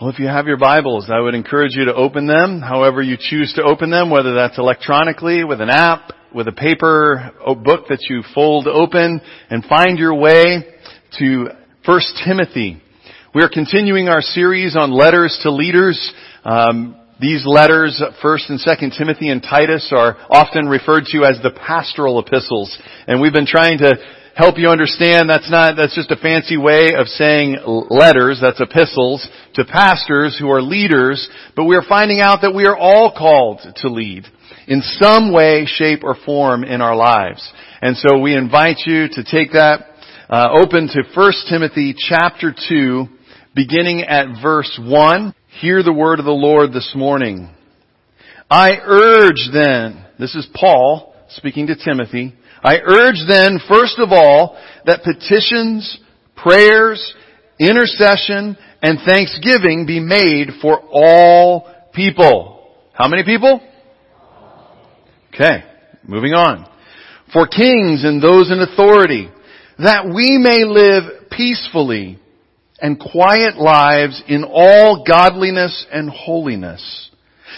Well, if you have your Bibles, I would encourage you to open them however you choose to open them, whether that's electronically, with an app, with a paper book that you fold open, and find your way to 1 Timothy. We are continuing our series on letters to leaders. Um, these letters, 1st and 2nd Timothy and Titus, are often referred to as the pastoral epistles. And we've been trying to help you understand that's not, that's just a fancy way of saying letters, that's epistles, to pastors who are leaders, but we are finding out that we are all called to lead in some way, shape, or form in our lives. And so we invite you to take that, uh, open to 1 Timothy chapter 2, beginning at verse 1. Hear the word of the Lord this morning. I urge then, this is Paul speaking to Timothy, I urge then, first of all, that petitions, prayers, intercession, and thanksgiving be made for all people. How many people? Okay, moving on. For kings and those in authority, that we may live peacefully and quiet lives in all godliness and holiness.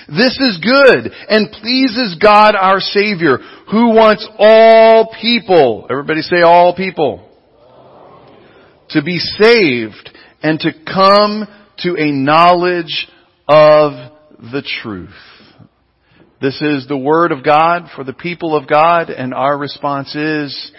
This is good and pleases God our Savior who wants all people, everybody say all people, to be saved and to come to a knowledge of the truth. This is the Word of God for the people of God and our response is,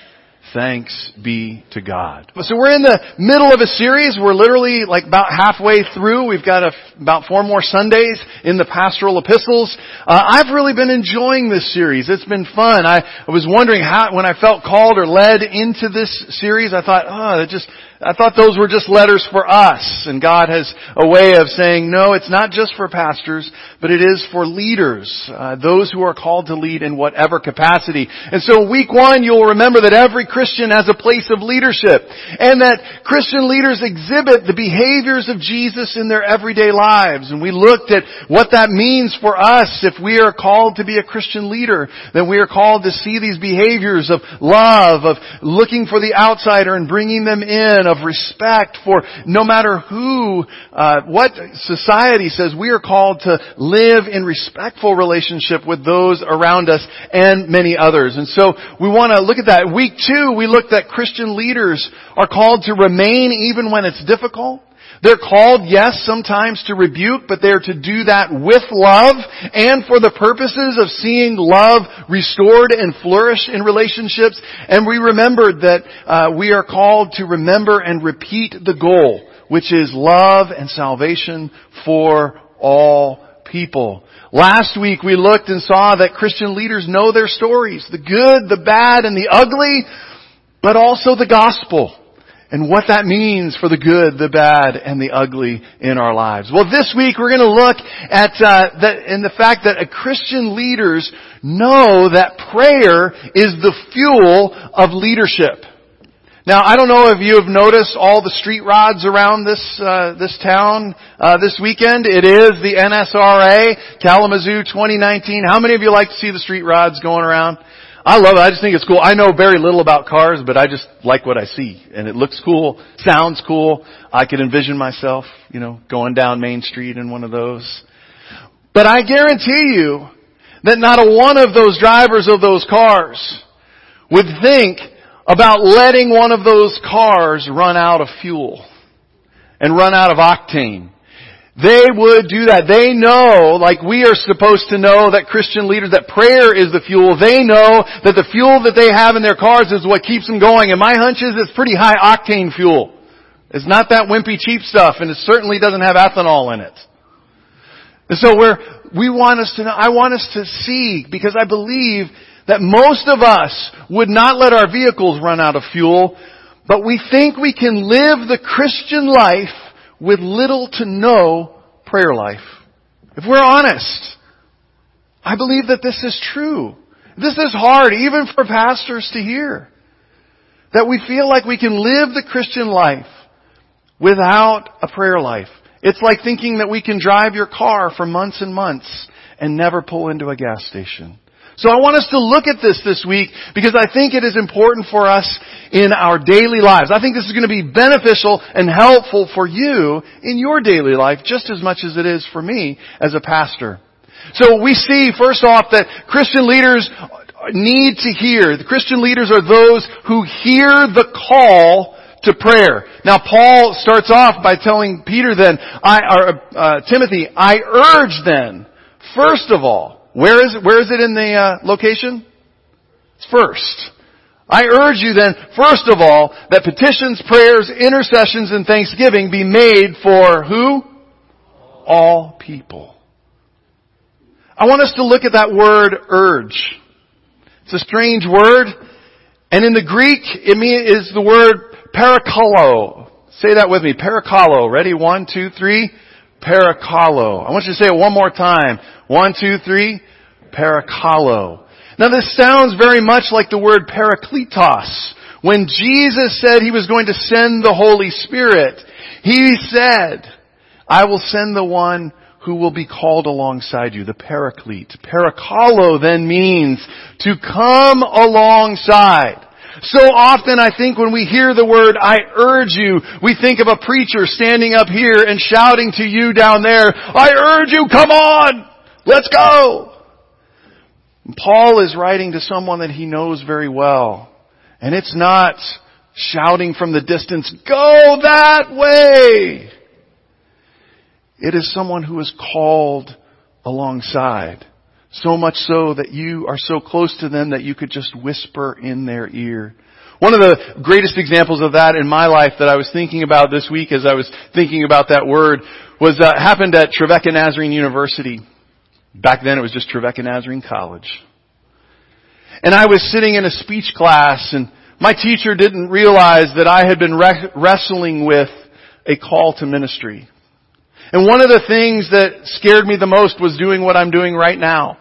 Thanks be to God. So we're in the middle of a series. We're literally like about halfway through. We've got a, about four more Sundays in the pastoral epistles. Uh, I've really been enjoying this series. It's been fun. I, I was wondering how, when I felt called or led into this series, I thought, oh, it just, I thought those were just letters for us. And God has a way of saying, no, it's not just for pastors, but it is for leaders, uh, those who are called to lead in whatever capacity. And so week one, you'll remember that every Christian has a place of leadership. And that Christian leaders exhibit the behaviors of Jesus in their everyday lives. And we looked at what that means for us if we are called to be a Christian leader. Then we are called to see these behaviors of love, of looking for the outsider and bringing them in, of respect for no matter who, uh, what society says, we are called to live in respectful relationship with those around us and many others. And so we want to look at that. Week two, we looked at Christian leaders are called to remain even when it's difficult. They're called, yes, sometimes to rebuke, but they're to do that with love and for the purposes of seeing love restored and flourish in relationships. And we remembered that uh, we are called to remember and repeat the goal, which is love and salvation for all people. Last week we looked and saw that Christian leaders know their stories, the good, the bad, and the ugly, but also the gospel and what that means for the good, the bad, and the ugly in our lives. Well, this week we're going to look at uh, that in the fact that Christian leaders know that prayer is the fuel of leadership. Now, I don't know if you have noticed all the street rods around this uh, this town uh, this weekend. It is the NSRA Kalamazoo 2019. How many of you like to see the street rods going around? I love it. I just think it's cool. I know very little about cars, but I just like what I see. And it looks cool, sounds cool. I could envision myself, you know, going down Main Street in one of those. But I guarantee you that not a one of those drivers of those cars would think about letting one of those cars run out of fuel and run out of octane they would do that. They know, like we are supposed to know that Christian leaders, that prayer is the fuel. They know that the fuel that they have in their cars is what keeps them going. And my hunch is it's pretty high octane fuel. It's not that wimpy cheap stuff and it certainly doesn't have ethanol in it. And so we're, we want us to know, I want us to see, because I believe that most of us would not let our vehicles run out of fuel, but we think we can live the Christian life with little to no prayer life. If we're honest, I believe that this is true. This is hard even for pastors to hear. That we feel like we can live the Christian life without a prayer life. It's like thinking that we can drive your car for months and months and never pull into a gas station. So I want us to look at this this week because I think it is important for us in our daily lives. I think this is going to be beneficial and helpful for you in your daily life just as much as it is for me as a pastor. So we see first off that Christian leaders need to hear. The Christian leaders are those who hear the call to prayer. Now Paul starts off by telling Peter then, I, or, uh, Timothy, I urge then, first of all, where is it, where is it in the uh, location? It's first. I urge you then, first of all, that petitions, prayers, intercessions, and thanksgiving be made for who? All people. I want us to look at that word urge. It's a strange word. And in the Greek, it is the word parakalo. Say that with me. Parakalo. Ready? One, two, three. Parakalo. I want you to say it one more time. One, two, three. Parakalo. Now this sounds very much like the word parakletos. When Jesus said he was going to send the Holy Spirit, he said, I will send the one who will be called alongside you, the paraclete. Parakalo then means to come alongside. So often I think when we hear the word, I urge you, we think of a preacher standing up here and shouting to you down there, I urge you, come on! Let's go! Paul is writing to someone that he knows very well. And it's not shouting from the distance, go that way! It is someone who is called alongside. So much so that you are so close to them that you could just whisper in their ear. One of the greatest examples of that in my life that I was thinking about this week as I was thinking about that word was uh, happened at Trevecca Nazarene University. Back then it was just Trevecca Nazarene College. And I was sitting in a speech class and my teacher didn't realize that I had been re- wrestling with a call to ministry. And one of the things that scared me the most was doing what I'm doing right now.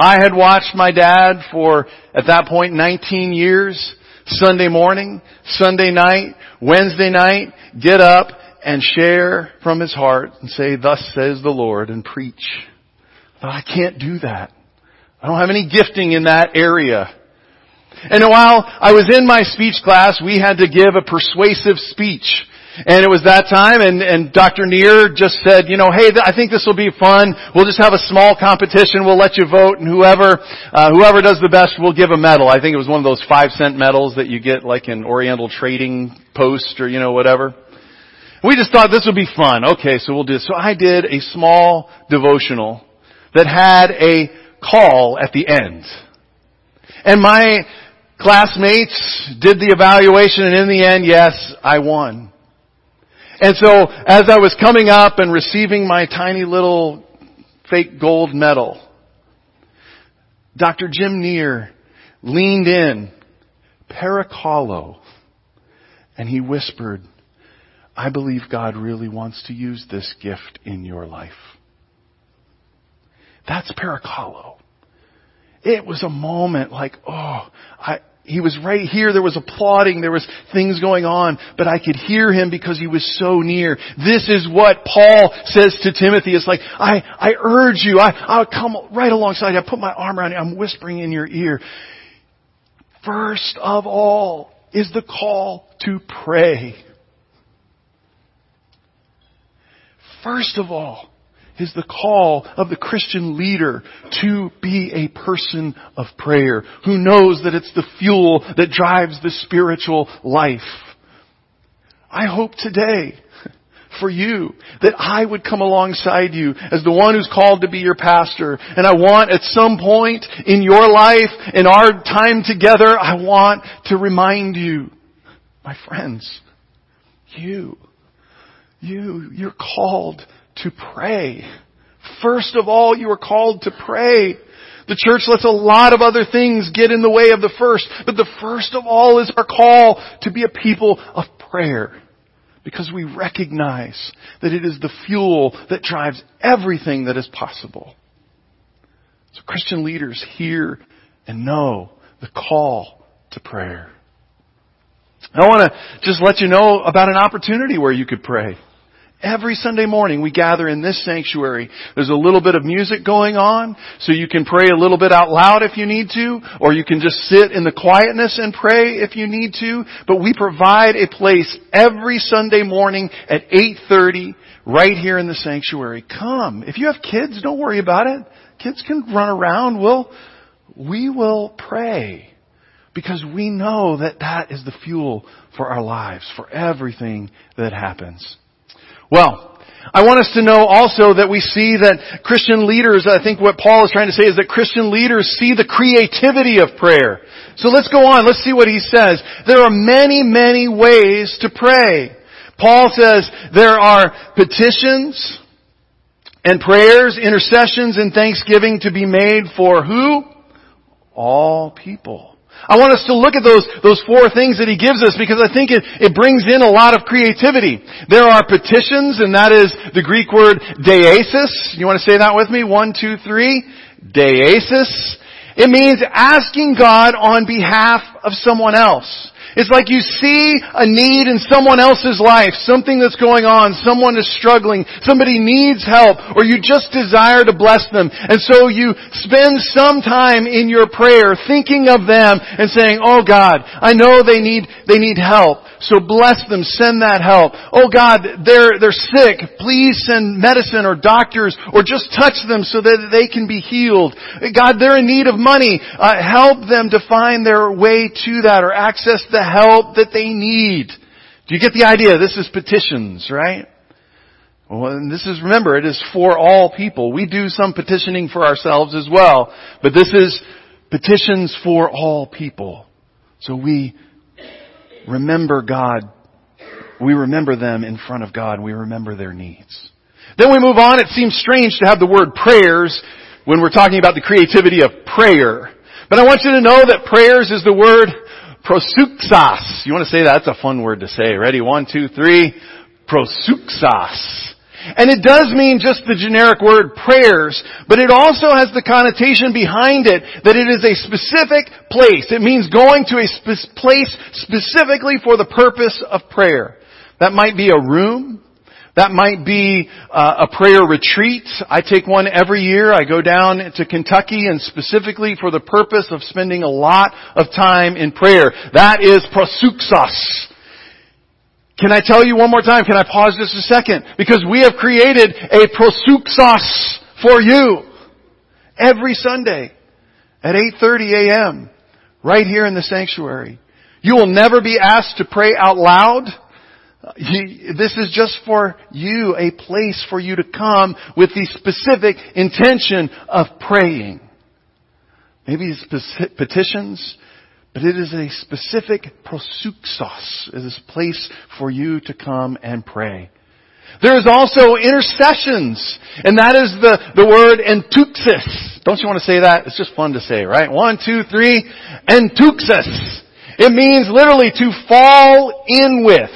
I had watched my dad for, at that point, 19 years, Sunday morning, Sunday night, Wednesday night, get up and share from his heart and say, thus says the Lord and preach. But I can't do that. I don't have any gifting in that area. And while I was in my speech class, we had to give a persuasive speech. And it was that time and, and Dr. Neer just said, you know, hey, I think this will be fun. We'll just have a small competition. We'll let you vote and whoever, uh, whoever does the best, we'll give a medal. I think it was one of those five cent medals that you get like in Oriental Trading Post or, you know, whatever. We just thought this would be fun. Okay, so we'll do. So I did a small devotional that had a call at the end. And my classmates did the evaluation and in the end, yes, I won. And so as I was coming up and receiving my tiny little fake gold medal, Dr. Jim Neer leaned in, Parakalo, and he whispered, I believe God really wants to use this gift in your life. That's Parakalo. It was a moment like, oh, I, he was right here. There was applauding. There was things going on, but I could hear him because he was so near. This is what Paul says to Timothy. It's like, I, I urge you. I, I'll come right alongside you. I put my arm around you. I'm whispering in your ear. First of all is the call to pray. First of all is the call of the Christian leader to be a person of prayer who knows that it's the fuel that drives the spiritual life. I hope today for you that I would come alongside you as the one who's called to be your pastor. And I want at some point in your life, in our time together, I want to remind you, my friends, you, you, you're called to pray. First of all, you are called to pray. The church lets a lot of other things get in the way of the first, but the first of all is our call to be a people of prayer. Because we recognize that it is the fuel that drives everything that is possible. So Christian leaders hear and know the call to prayer. I want to just let you know about an opportunity where you could pray. Every Sunday morning we gather in this sanctuary. There's a little bit of music going on, so you can pray a little bit out loud if you need to, or you can just sit in the quietness and pray if you need to. But we provide a place every Sunday morning at 8.30 right here in the sanctuary. Come. If you have kids, don't worry about it. Kids can run around. We'll, we will pray because we know that that is the fuel for our lives, for everything that happens. Well, I want us to know also that we see that Christian leaders, I think what Paul is trying to say is that Christian leaders see the creativity of prayer. So let's go on. Let's see what he says. There are many, many ways to pray. Paul says there are petitions and prayers, intercessions and thanksgiving to be made for who? All people. I want us to look at those, those four things that he gives us because I think it, it brings in a lot of creativity. There are petitions, and that is the Greek word deesis. You want to say that with me? One, two, three. Deesis. It means asking God on behalf of someone else. It's like you see a need in someone else's life, something that's going on, someone is struggling, somebody needs help, or you just desire to bless them. And so you spend some time in your prayer thinking of them and saying, Oh God, I know they need, they need help. So bless them, send that help. Oh God, they're, they're sick. Please send medicine or doctors or just touch them so that they can be healed. God, they're in need of money. Uh, help them to find their way to that or access the help that they need. Do you get the idea? This is petitions, right? Well, and this is, remember, it is for all people. We do some petitioning for ourselves as well, but this is petitions for all people. So we remember God. We remember them in front of God. We remember their needs. Then we move on. It seems strange to have the word prayers when we're talking about the creativity of prayer. But I want you to know that prayers is the word proseuxas. You want to say that? That's a fun word to say. Ready? One, two, three. Proseuxas. And it does mean just the generic word prayers, but it also has the connotation behind it that it is a specific place. It means going to a place specifically for the purpose of prayer. That might be a room. That might be uh, a prayer retreat. I take one every year. I go down to Kentucky and specifically for the purpose of spending a lot of time in prayer. That is proseuxos. Can I tell you one more time? Can I pause just a second? Because we have created a proseuxos for you every Sunday at 8.30 a.m. right here in the sanctuary. You will never be asked to pray out loud. This is just for you, a place for you to come with the specific intention of praying. Maybe petitions, but it is a specific proseuxos. It is a place for you to come and pray. There is also intercessions, and that is the, the word entuxis. Don't you want to say that? It's just fun to say, right? One, two, three, entuxis. It means literally to fall in with.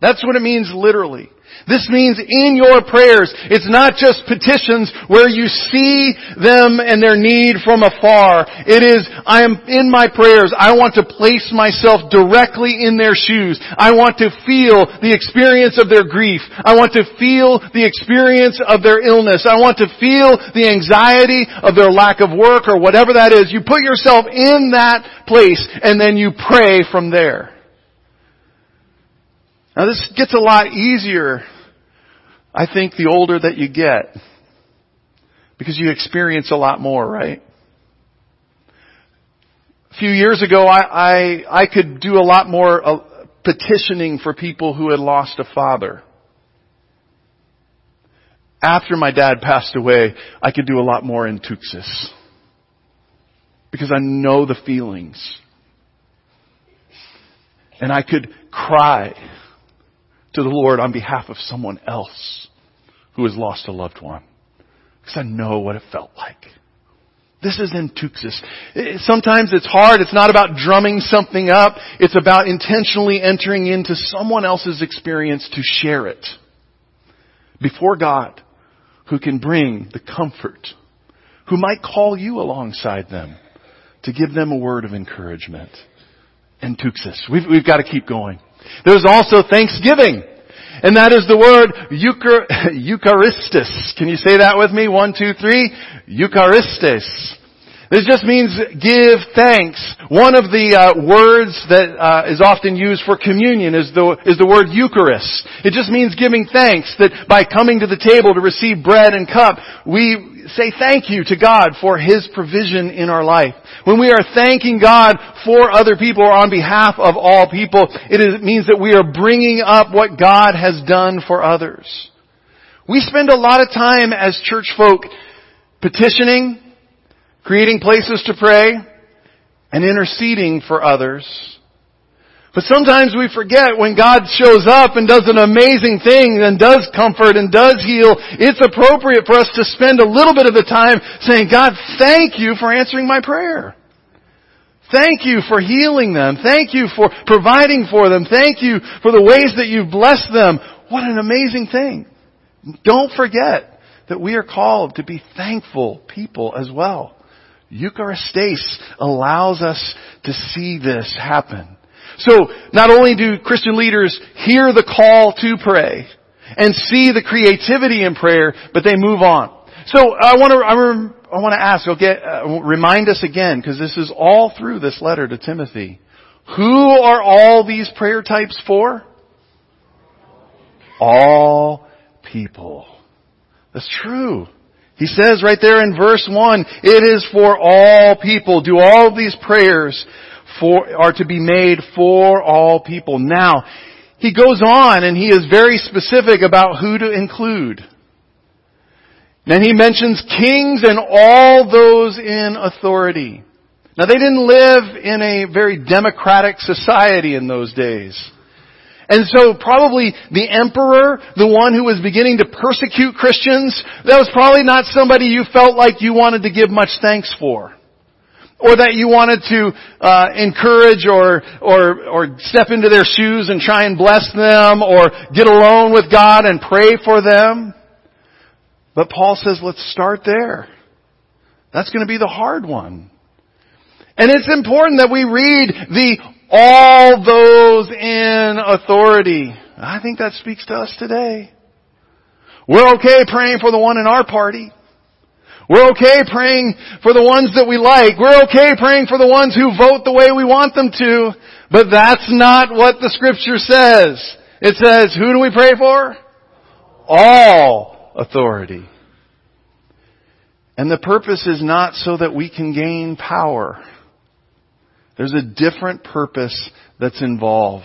That's what it means literally. This means in your prayers, it's not just petitions where you see them and their need from afar. It is, I am in my prayers, I want to place myself directly in their shoes. I want to feel the experience of their grief. I want to feel the experience of their illness. I want to feel the anxiety of their lack of work or whatever that is. You put yourself in that place and then you pray from there. Now this gets a lot easier, I think, the older that you get. Because you experience a lot more, right? A few years ago, I, I, I could do a lot more uh, petitioning for people who had lost a father. After my dad passed away, I could do a lot more entuxis. Because I know the feelings. And I could cry to the Lord on behalf of someone else who has lost a loved one. Because I know what it felt like. This is entuxis. Sometimes it's hard. It's not about drumming something up. It's about intentionally entering into someone else's experience to share it before God who can bring the comfort, who might call you alongside them to give them a word of encouragement. Entuxis. We've, we've got to keep going. There's also Thanksgiving. And that is the word Euchar- Eucharistus. Can you say that with me? One, two, three. Eucharistus. This just means give thanks. One of the uh, words that uh, is often used for communion is the is the word Eucharist. It just means giving thanks. That by coming to the table to receive bread and cup, we say thank you to God for His provision in our life. When we are thanking God for other people or on behalf of all people, it, is, it means that we are bringing up what God has done for others. We spend a lot of time as church folk petitioning creating places to pray, and interceding for others. But sometimes we forget when God shows up and does an amazing thing and does comfort and does heal, it's appropriate for us to spend a little bit of the time saying, God, thank you for answering my prayer. Thank you for healing them. Thank you for providing for them. Thank you for the ways that you've blessed them. What an amazing thing. Don't forget that we are called to be thankful people as well. Eucharistes allows us to see this happen. So, not only do Christian leaders hear the call to pray and see the creativity in prayer, but they move on. So, I want to, I want to ask, uh, remind us again, because this is all through this letter to Timothy. Who are all these prayer types for? All people. That's true. He says right there in verse 1, it is for all people. Do all these prayers for, are to be made for all people. Now, he goes on and he is very specific about who to include. Then he mentions kings and all those in authority. Now they didn't live in a very democratic society in those days. And so probably the emperor, the one who was beginning to persecute Christians, that was probably not somebody you felt like you wanted to give much thanks for. Or that you wanted to uh, encourage or, or, or step into their shoes and try and bless them or get alone with God and pray for them. But Paul says, let's start there. That's going to be the hard one. And it's important that we read the all those in authority. I think that speaks to us today. We're okay praying for the one in our party. We're okay praying for the ones that we like. We're okay praying for the ones who vote the way we want them to. But that's not what the scripture says. It says, who do we pray for? All authority. And the purpose is not so that we can gain power. There's a different purpose that's involved.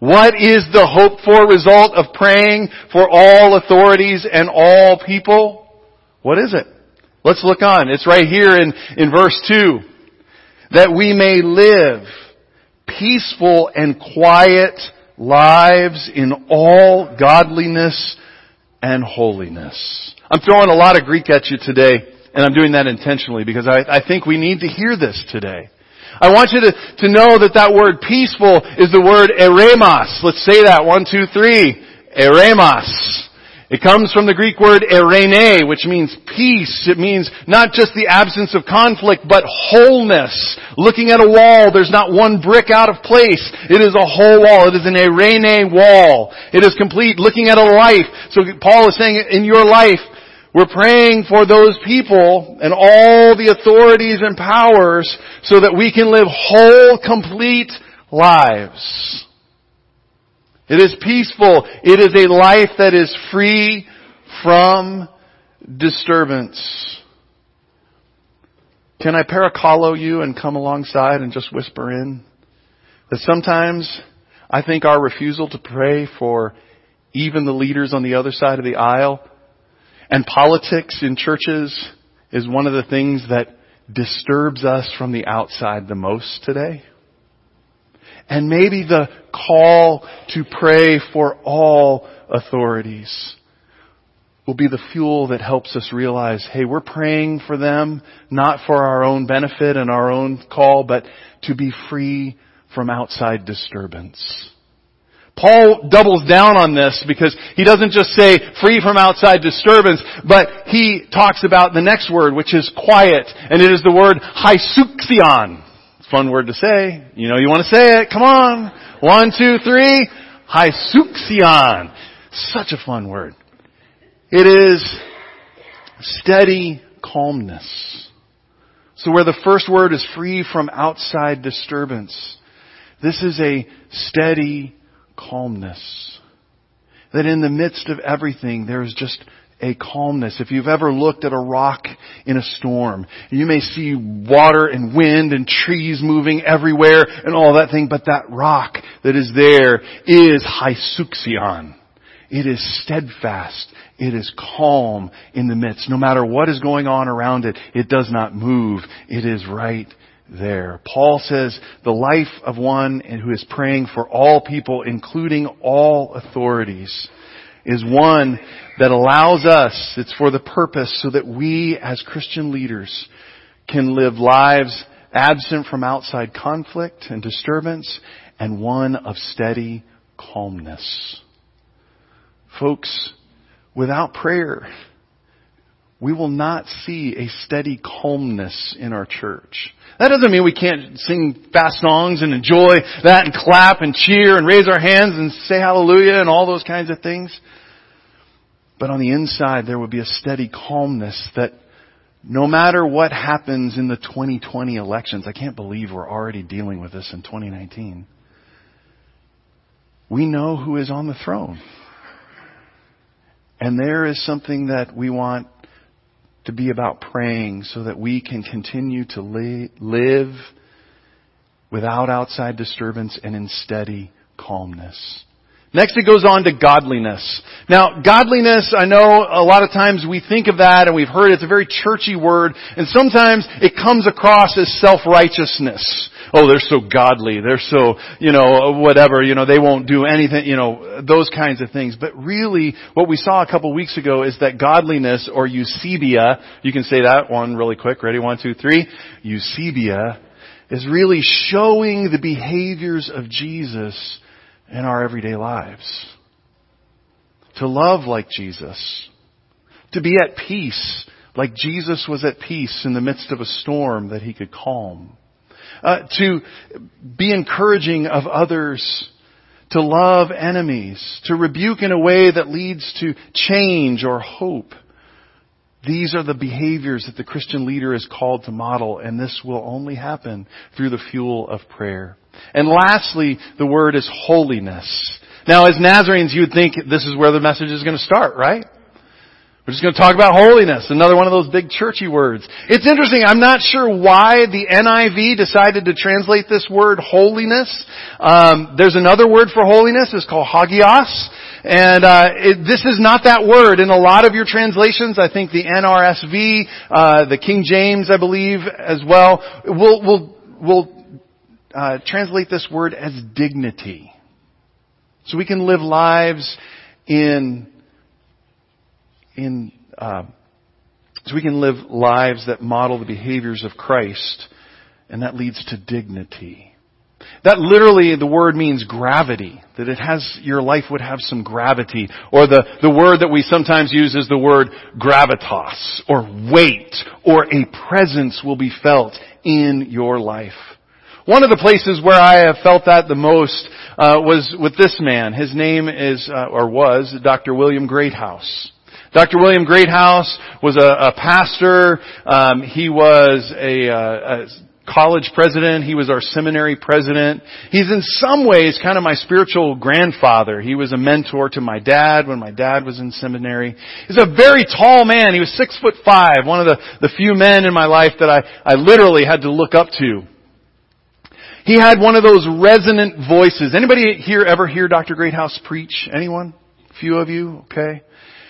What is the hoped for result of praying for all authorities and all people? What is it? Let's look on. It's right here in, in verse 2. That we may live peaceful and quiet lives in all godliness and holiness. I'm throwing a lot of Greek at you today, and I'm doing that intentionally because I, I think we need to hear this today. I want you to, to know that that word peaceful is the word eremos. Let's say that. One, two, three. Eremos. It comes from the Greek word erene, which means peace. It means not just the absence of conflict, but wholeness. Looking at a wall, there's not one brick out of place. It is a whole wall. It is an erene wall. It is complete. Looking at a life. So Paul is saying in your life, we're praying for those people and all the authorities and powers so that we can live whole, complete lives. It is peaceful. It is a life that is free from disturbance. Can I parakalo you and come alongside and just whisper in that sometimes I think our refusal to pray for even the leaders on the other side of the aisle and politics in churches is one of the things that disturbs us from the outside the most today. And maybe the call to pray for all authorities will be the fuel that helps us realize, hey, we're praying for them, not for our own benefit and our own call, but to be free from outside disturbance. Paul doubles down on this because he doesn't just say free from outside disturbance, but he talks about the next word, which is quiet, and it is the word hysuxion. Fun word to say. You know you want to say it. Come on. One, two, three. Hysuxion. Such a fun word. It is steady calmness. So where the first word is free from outside disturbance, this is a steady calmness. That in the midst of everything, there is just a calmness. If you've ever looked at a rock in a storm, you may see water and wind and trees moving everywhere and all that thing, but that rock that is there is hysuxion. It is steadfast. It is calm in the midst. No matter what is going on around it, it does not move. It is right there. Paul says the life of one who is praying for all people, including all authorities, is one that allows us, it's for the purpose so that we as Christian leaders can live lives absent from outside conflict and disturbance and one of steady calmness. Folks, without prayer, we will not see a steady calmness in our church. That doesn't mean we can't sing fast songs and enjoy that and clap and cheer and raise our hands and say hallelujah and all those kinds of things. But on the inside, there will be a steady calmness that no matter what happens in the 2020 elections, I can't believe we're already dealing with this in 2019. We know who is on the throne. And there is something that we want to be about praying so that we can continue to live without outside disturbance and in steady calmness. Next it goes on to godliness. Now, godliness, I know a lot of times we think of that and we've heard it's a very churchy word, and sometimes it comes across as self-righteousness. Oh, they're so godly, they're so, you know, whatever, you know, they won't do anything, you know, those kinds of things. But really, what we saw a couple of weeks ago is that godliness, or eusebia, you can say that one really quick, ready, one, two, three, eusebia, is really showing the behaviors of Jesus in our everyday lives. To love like Jesus. To be at peace like Jesus was at peace in the midst of a storm that he could calm. Uh, to be encouraging of others, to love enemies, to rebuke in a way that leads to change or hope. These are the behaviors that the Christian leader is called to model, and this will only happen through the fuel of prayer. And lastly, the word is holiness. Now, as Nazarenes, you would think this is where the message is going to start, right? We're just going to talk about holiness, another one of those big churchy words. It's interesting, I'm not sure why the NIV decided to translate this word holiness. Um, there's another word for holiness, it's called hagios. And uh, it, this is not that word in a lot of your translations. I think the NRSV, uh, the King James, I believe, as well, will will will uh, translate this word as dignity. So we can live lives in, in, uh, so we can live lives that model the behaviors of Christ, and that leads to dignity. That literally, the word means gravity. That it has, your life would have some gravity. Or the, the word that we sometimes use is the word gravitas, or weight, or a presence will be felt in your life. One of the places where I have felt that the most uh, was with this man. His name is, uh, or was, Dr. William Greathouse. Dr. William Greathouse was a, a pastor. Um, he was a, uh, a college president. He was our seminary president. He's in some ways kind of my spiritual grandfather. He was a mentor to my dad when my dad was in seminary. He's a very tall man. He was six foot five. One of the, the few men in my life that I, I literally had to look up to. He had one of those resonant voices. Anybody here ever hear Dr. Greathouse preach? Anyone? A few of you? Okay.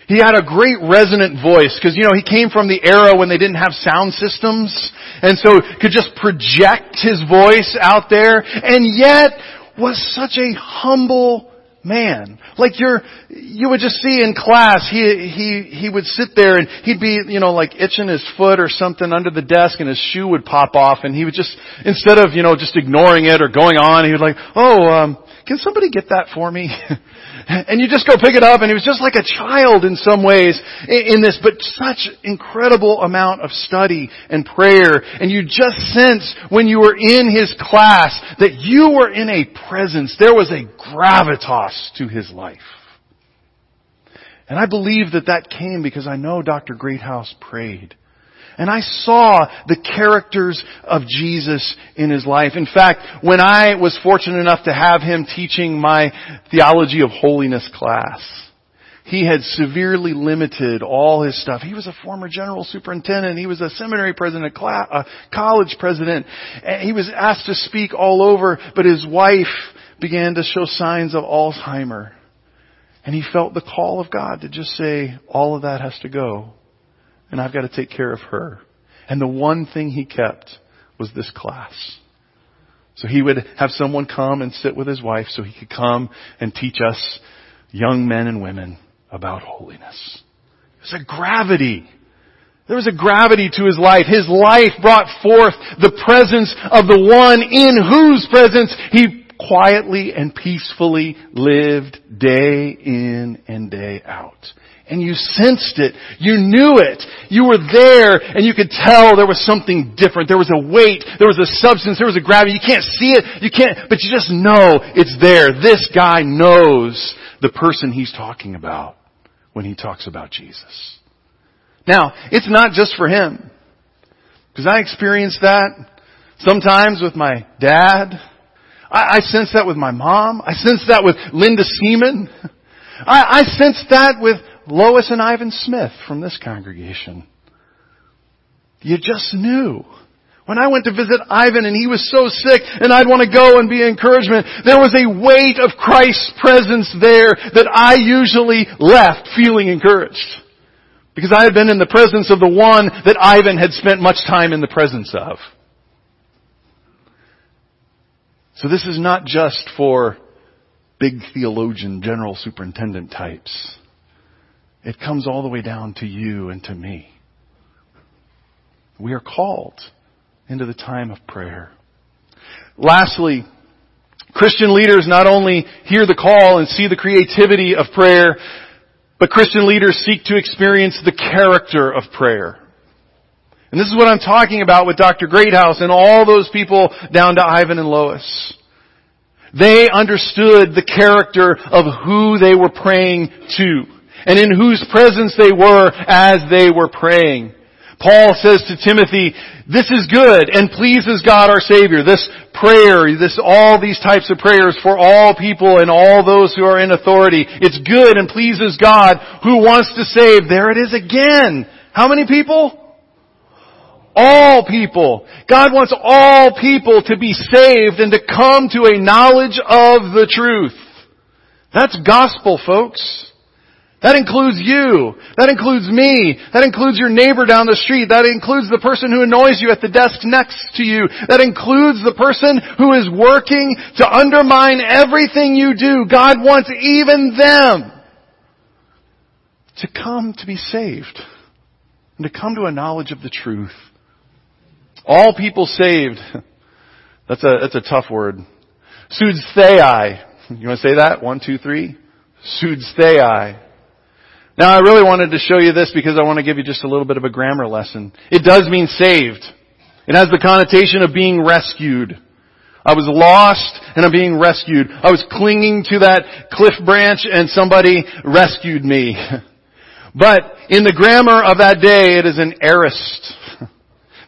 He had a great resonant voice because, you know, he came from the era when they didn't have sound systems and so could just project his voice out there and yet was such a humble man. Like you're, you would just see in class, he, he, he would sit there and he'd be, you know, like itching his foot or something under the desk and his shoe would pop off and he would just, instead of, you know, just ignoring it or going on, he would like, oh, um, can somebody get that for me? and you just go pick it up and he was just like a child in some ways in this, but such incredible amount of study and prayer. And you just sense when you were in his class that you were in a presence. There was a gravitas to his life. And I believe that that came because I know Dr. Greathouse prayed. And I saw the characters of Jesus in his life. In fact, when I was fortunate enough to have him teaching my theology of holiness class, he had severely limited all his stuff. He was a former general superintendent. He was a seminary president, a college president. He was asked to speak all over, but his wife began to show signs of Alzheimer. And he felt the call of God to just say, all of that has to go and I've got to take care of her. And the one thing he kept was this class. So he would have someone come and sit with his wife so he could come and teach us young men and women about holiness. There's a gravity. There was a gravity to his life. His life brought forth the presence of the one in whose presence he quietly and peacefully lived day in and day out and you sensed it. You knew it. You were there and you could tell there was something different. There was a weight. There was a substance. There was a gravity. You can't see it. You can't, but you just know it's there. This guy knows the person he's talking about when he talks about Jesus. Now, it's not just for him. Because I experienced that sometimes with my dad. I, I sense that with my mom. I sense that with Linda Seaman. I, I sense that with Lois and Ivan Smith from this congregation. You just knew. When I went to visit Ivan and he was so sick and I'd want to go and be encouragement, there was a weight of Christ's presence there that I usually left feeling encouraged. Because I had been in the presence of the one that Ivan had spent much time in the presence of. So this is not just for big theologian, general superintendent types. It comes all the way down to you and to me. We are called into the time of prayer. Lastly, Christian leaders not only hear the call and see the creativity of prayer, but Christian leaders seek to experience the character of prayer. And this is what I'm talking about with Dr. Greathouse and all those people down to Ivan and Lois. They understood the character of who they were praying to and in whose presence they were as they were praying. Paul says to Timothy, this is good and pleases God our Savior. This prayer, this, all these types of prayers for all people and all those who are in authority. It's good and pleases God who wants to save. There it is again. How many people? All people. God wants all people to be saved and to come to a knowledge of the truth. That's gospel, folks. That includes you. That includes me. That includes your neighbor down the street. That includes the person who annoys you at the desk next to you. That includes the person who is working to undermine everything you do. God wants even them to come to be saved and to come to a knowledge of the truth. All people saved. That's a, that's a tough word. Sudsthei. You want to say that? One, two, three. Sudsthei. Now I really wanted to show you this because I want to give you just a little bit of a grammar lesson. It does mean saved. It has the connotation of being rescued. I was lost and I'm being rescued. I was clinging to that cliff branch and somebody rescued me. But in the grammar of that day, it is an aorist.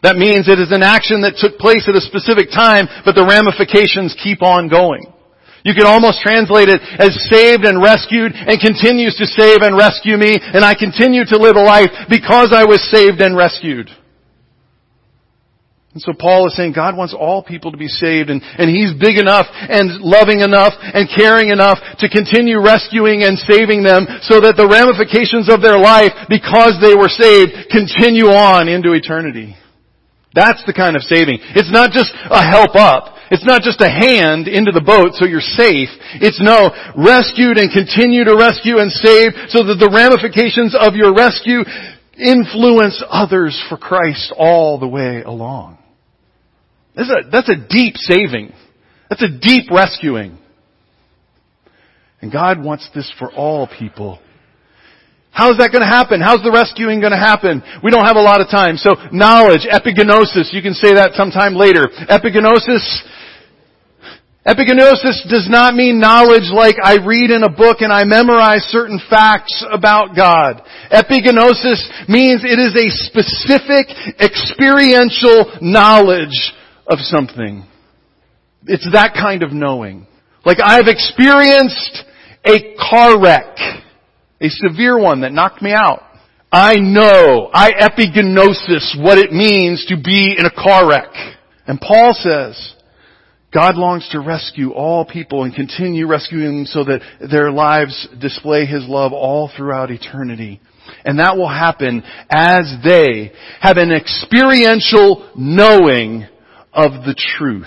That means it is an action that took place at a specific time, but the ramifications keep on going. You can almost translate it as saved and rescued and continues to save and rescue me and I continue to live a life because I was saved and rescued. And so Paul is saying God wants all people to be saved and, and He's big enough and loving enough and caring enough to continue rescuing and saving them so that the ramifications of their life because they were saved continue on into eternity. That's the kind of saving. It's not just a help up. It's not just a hand into the boat so you're safe. It's no, rescued and continue to rescue and save so that the ramifications of your rescue influence others for Christ all the way along. That's a, that's a deep saving. That's a deep rescuing. And God wants this for all people How's that going to happen? How's the rescuing going to happen? We don't have a lot of time. So knowledge, epigenosis, you can say that sometime later. Epigenosis, Epigenosis does not mean knowledge like I read in a book and I memorize certain facts about God. Epigenosis means it is a specific experiential knowledge of something. It's that kind of knowing. Like I've experienced a car wreck, a severe one that knocked me out. I know, I epigenosis what it means to be in a car wreck. And Paul says, God longs to rescue all people and continue rescuing them so that their lives display His love all throughout eternity. And that will happen as they have an experiential knowing of the truth.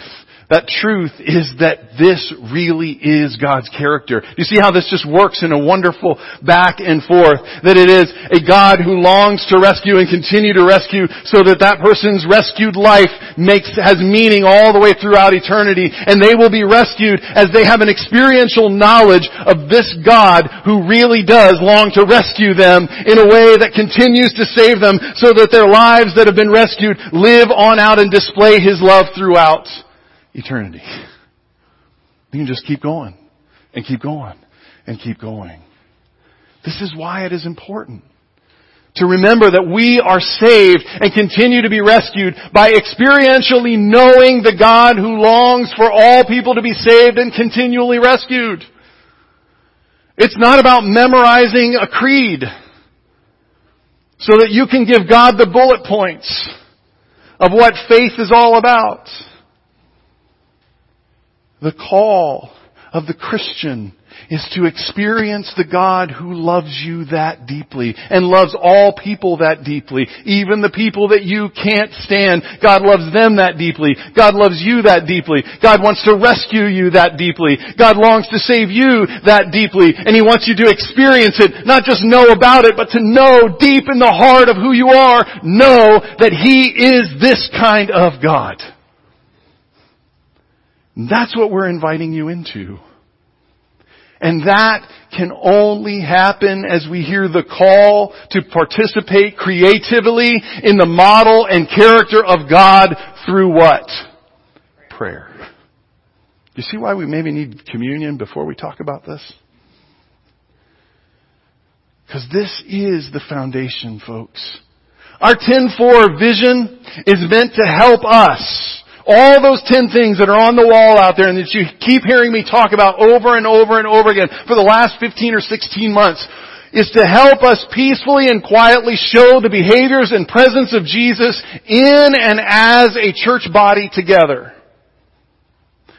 That truth is that this really is God's character. You see how this just works in a wonderful back and forth? That it is a God who longs to rescue and continue to rescue so that that person's rescued life makes, has meaning all the way throughout eternity and they will be rescued as they have an experiential knowledge of this God who really does long to rescue them in a way that continues to save them so that their lives that have been rescued live on out and display His love throughout eternity. You can just keep going and keep going and keep going. This is why it is important to remember that we are saved and continue to be rescued by experientially knowing the God who longs for all people to be saved and continually rescued. It's not about memorizing a creed so that you can give God the bullet points of what faith is all about. The call of the Christian is to experience the God who loves you that deeply and loves all people that deeply, even the people that you can't stand. God loves them that deeply. God loves you that deeply. God wants to rescue you that deeply. God longs to save you that deeply and He wants you to experience it, not just know about it, but to know deep in the heart of who you are, know that He is this kind of God. That's what we're inviting you into. And that can only happen as we hear the call to participate creatively in the model and character of God through what? Prayer. You see why we maybe need communion before we talk about this? Because this is the foundation, folks. Our 10-4 vision is meant to help us all those ten things that are on the wall out there and that you keep hearing me talk about over and over and over again for the last 15 or 16 months is to help us peacefully and quietly show the behaviors and presence of Jesus in and as a church body together.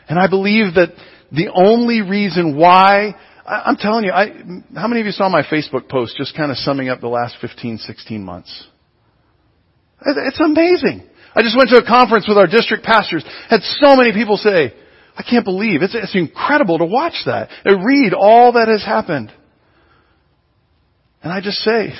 And I believe that the only reason why I'm telling you, I, how many of you saw my Facebook post just kind of summing up the last 15, 16 months? It's amazing. I just went to a conference with our district pastors. Had so many people say, I can't believe it's, it's incredible to watch that and read all that has happened. And I just say,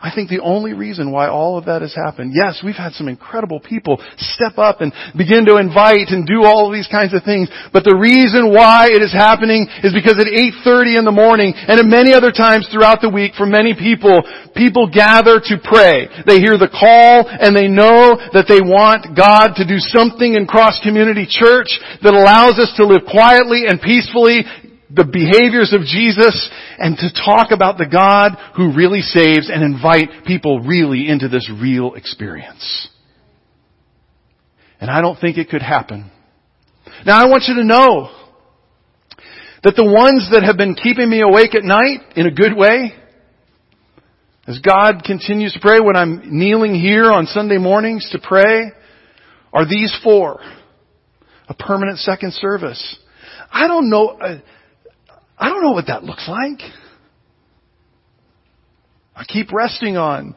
I think the only reason why all of that has happened, yes, we've had some incredible people step up and begin to invite and do all of these kinds of things, but the reason why it is happening is because at 8.30 in the morning and at many other times throughout the week for many people, people gather to pray. They hear the call and they know that they want God to do something in Cross Community Church that allows us to live quietly and peacefully the behaviors of Jesus and to talk about the God who really saves and invite people really into this real experience. And I don't think it could happen. Now I want you to know that the ones that have been keeping me awake at night in a good way, as God continues to pray when I'm kneeling here on Sunday mornings to pray, are these four. A permanent second service. I don't know, uh, I don't know what that looks like. I keep resting on.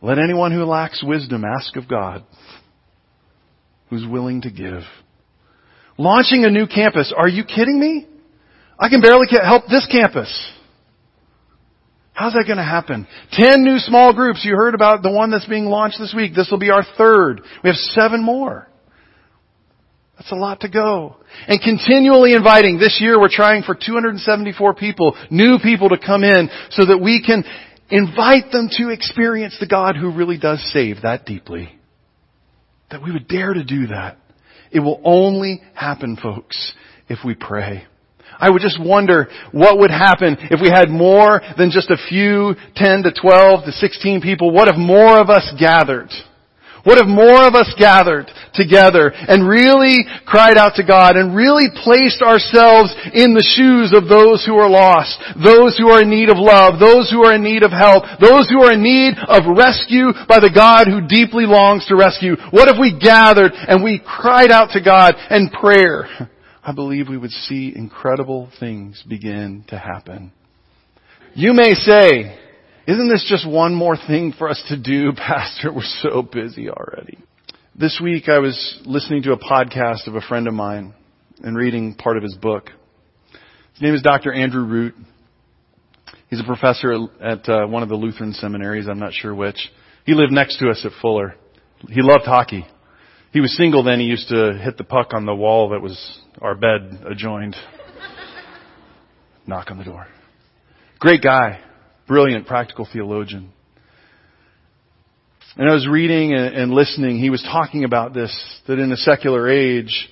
Let anyone who lacks wisdom ask of God, who's willing to give. Launching a new campus. Are you kidding me? I can barely help this campus. How's that going to happen? Ten new small groups. You heard about the one that's being launched this week. This will be our third. We have seven more. That's a lot to go. And continually inviting. This year we're trying for 274 people, new people to come in so that we can invite them to experience the God who really does save that deeply. That we would dare to do that It will only happen, folks, if we pray. I would just wonder what would happen if we had more than just a few, 10 to 12 to 16 people. What if more of us gathered? What if more of us gathered together and really cried out to God and really placed ourselves in the shoes of those who are lost, those who are in need of love, those who are in need of help, those who are in need of rescue by the God who deeply longs to rescue? What if we gathered and we cried out to God in prayer? I believe we would see incredible things begin to happen. You may say, isn't this just one more thing for us to do, Pastor? We're so busy already. This week I was listening to a podcast of a friend of mine and reading part of his book. His name is Dr. Andrew Root. He's a professor at uh, one of the Lutheran seminaries, I'm not sure which. He lived next to us at Fuller. He loved hockey. He was single then. He used to hit the puck on the wall that was our bed adjoined. Knock on the door. Great guy. Brilliant practical theologian. And I was reading and listening. He was talking about this, that in a secular age,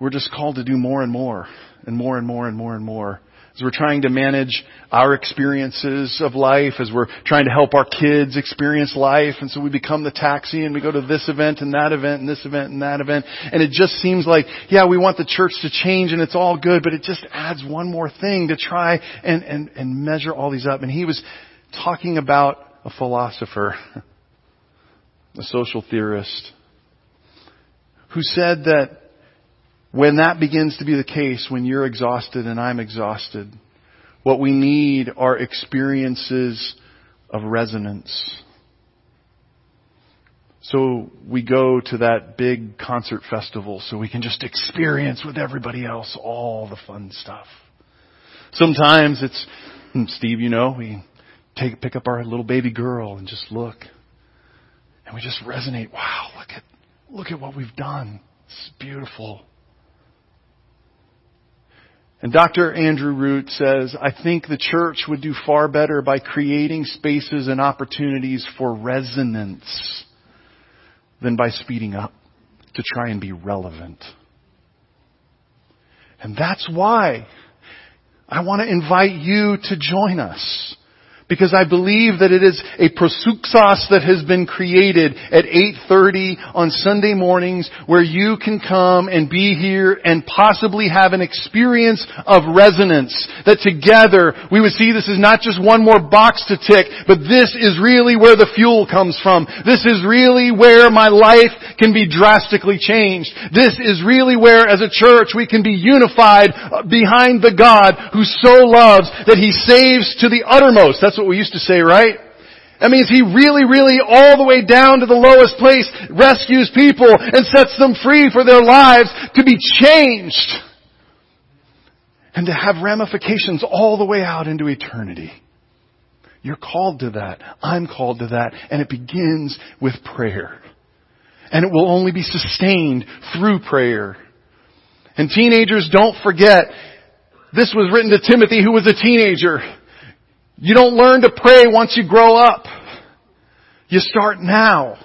we're just called to do more and more and more and more and more and more as we're trying to manage our experiences of life, as we're trying to help our kids experience life, and so we become the taxi and we go to this event and that event and this event and that event, and it just seems like, yeah, we want the church to change and it's all good, but it just adds one more thing to try and, and, and measure all these up. And he was talking about a philosopher, a social theorist, who said that when that begins to be the case, when you're exhausted and I'm exhausted, what we need are experiences of resonance. So we go to that big concert festival so we can just experience with everybody else all the fun stuff. Sometimes it's, hmm, Steve, you know, we take, pick up our little baby girl and just look. And we just resonate. Wow, look at, look at what we've done. It's beautiful. And Dr. Andrew Root says, I think the church would do far better by creating spaces and opportunities for resonance than by speeding up to try and be relevant. And that's why I want to invite you to join us because I believe that it is a prosuxos that has been created at 8.30 on Sunday mornings where you can come and be here and possibly have an experience of resonance. That together we would see this is not just one more box to tick, but this is really where the fuel comes from. This is really where my life can be drastically changed. This is really where as a church we can be unified behind the God who so loves that He saves to the uttermost. That's that's what we used to say, right? That means he really, really all the way down to the lowest place rescues people and sets them free for their lives to be changed and to have ramifications all the way out into eternity. You're called to that. I'm called to that. And it begins with prayer. And it will only be sustained through prayer. And teenagers, don't forget, this was written to Timothy who was a teenager. You don't learn to pray once you grow up. You start now.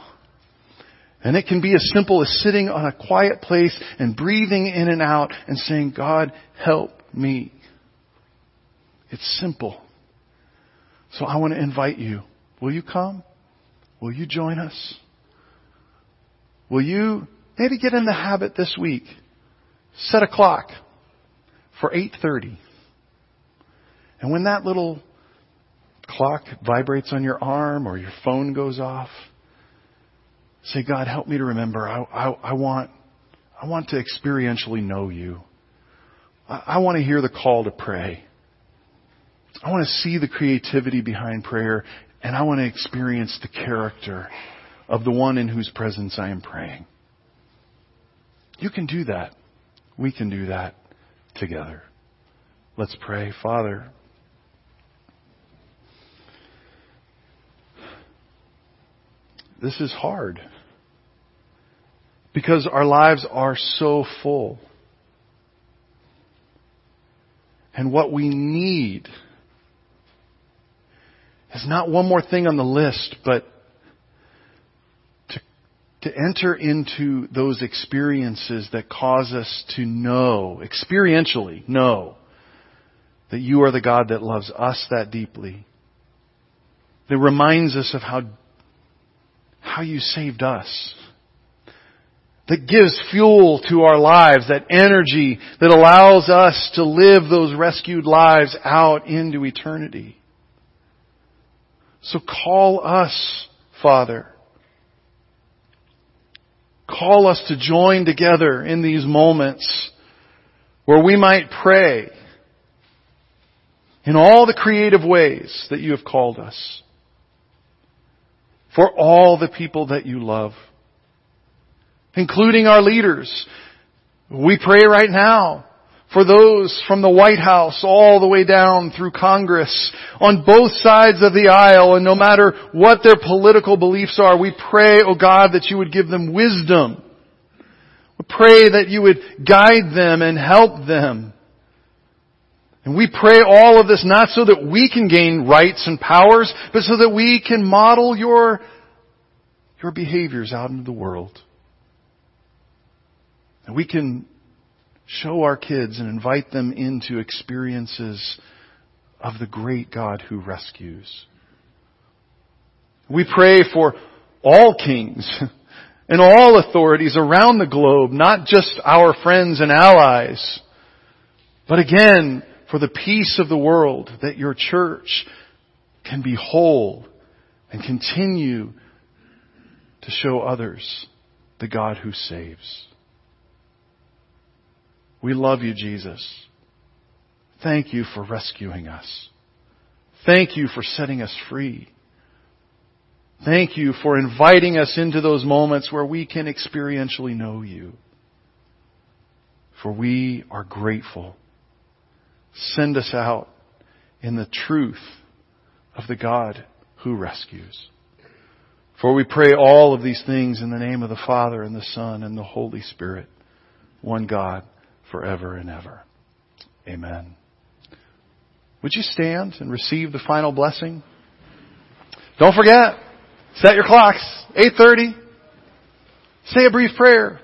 And it can be as simple as sitting on a quiet place and breathing in and out and saying, God, help me. It's simple. So I want to invite you. Will you come? Will you join us? Will you maybe get in the habit this week? Set a clock for 8.30. And when that little clock vibrates on your arm or your phone goes off, say, God, help me to remember. I, I, I want, I want to experientially know you. I, I want to hear the call to pray. I want to see the creativity behind prayer, and I want to experience the character of the one in whose presence I am praying. You can do that. We can do that together. Let's pray. Father, This is hard. Because our lives are so full. And what we need is not one more thing on the list, but to, to enter into those experiences that cause us to know, experientially know, that you are the God that loves us that deeply. That reminds us of how, how you saved us. That gives fuel to our lives, that energy that allows us to live those rescued lives out into eternity. So call us, Father. Call us to join together in these moments where we might pray in all the creative ways that you have called us for all the people that you love, including our leaders. We pray right now for those from the White House all the way down through Congress on both sides of the aisle and no matter what their political beliefs are, we pray, oh God, that you would give them wisdom. We pray that you would guide them and help them. And we pray all of this not so that we can gain rights and powers, but so that we can model your, your behaviors out into the world. And we can show our kids and invite them into experiences of the great God who rescues. We pray for all kings and all authorities around the globe, not just our friends and allies, but again, for the peace of the world, that your church can be whole and continue to show others the God who saves. We love you, Jesus. Thank you for rescuing us. Thank you for setting us free. Thank you for inviting us into those moments where we can experientially know you. For we are grateful. Send us out in the truth of the God who rescues. For we pray all of these things in the name of the Father and the Son and the Holy Spirit, one God forever and ever. Amen. Would you stand and receive the final blessing? Don't forget, set your clocks, 8.30. Say a brief prayer.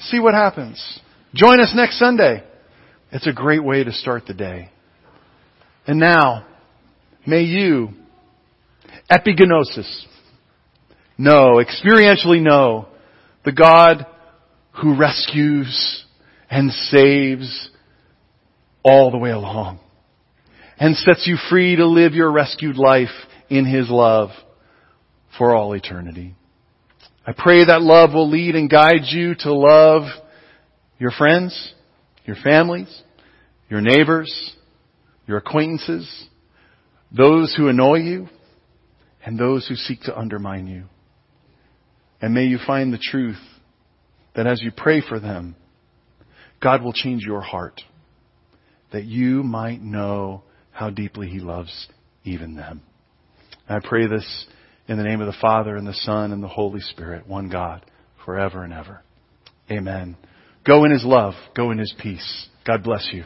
See what happens. Join us next Sunday. It's a great way to start the day. And now, may you, epigenosis, know, experientially know, the God who rescues and saves all the way along and sets you free to live your rescued life in His love for all eternity. I pray that love will lead and guide you to love your friends, your families, your neighbors, your acquaintances, those who annoy you, and those who seek to undermine you. And may you find the truth that as you pray for them, God will change your heart that you might know how deeply He loves even them. And I pray this in the name of the Father and the Son and the Holy Spirit, one God, forever and ever. Amen. Go in His love. Go in His peace. God bless you.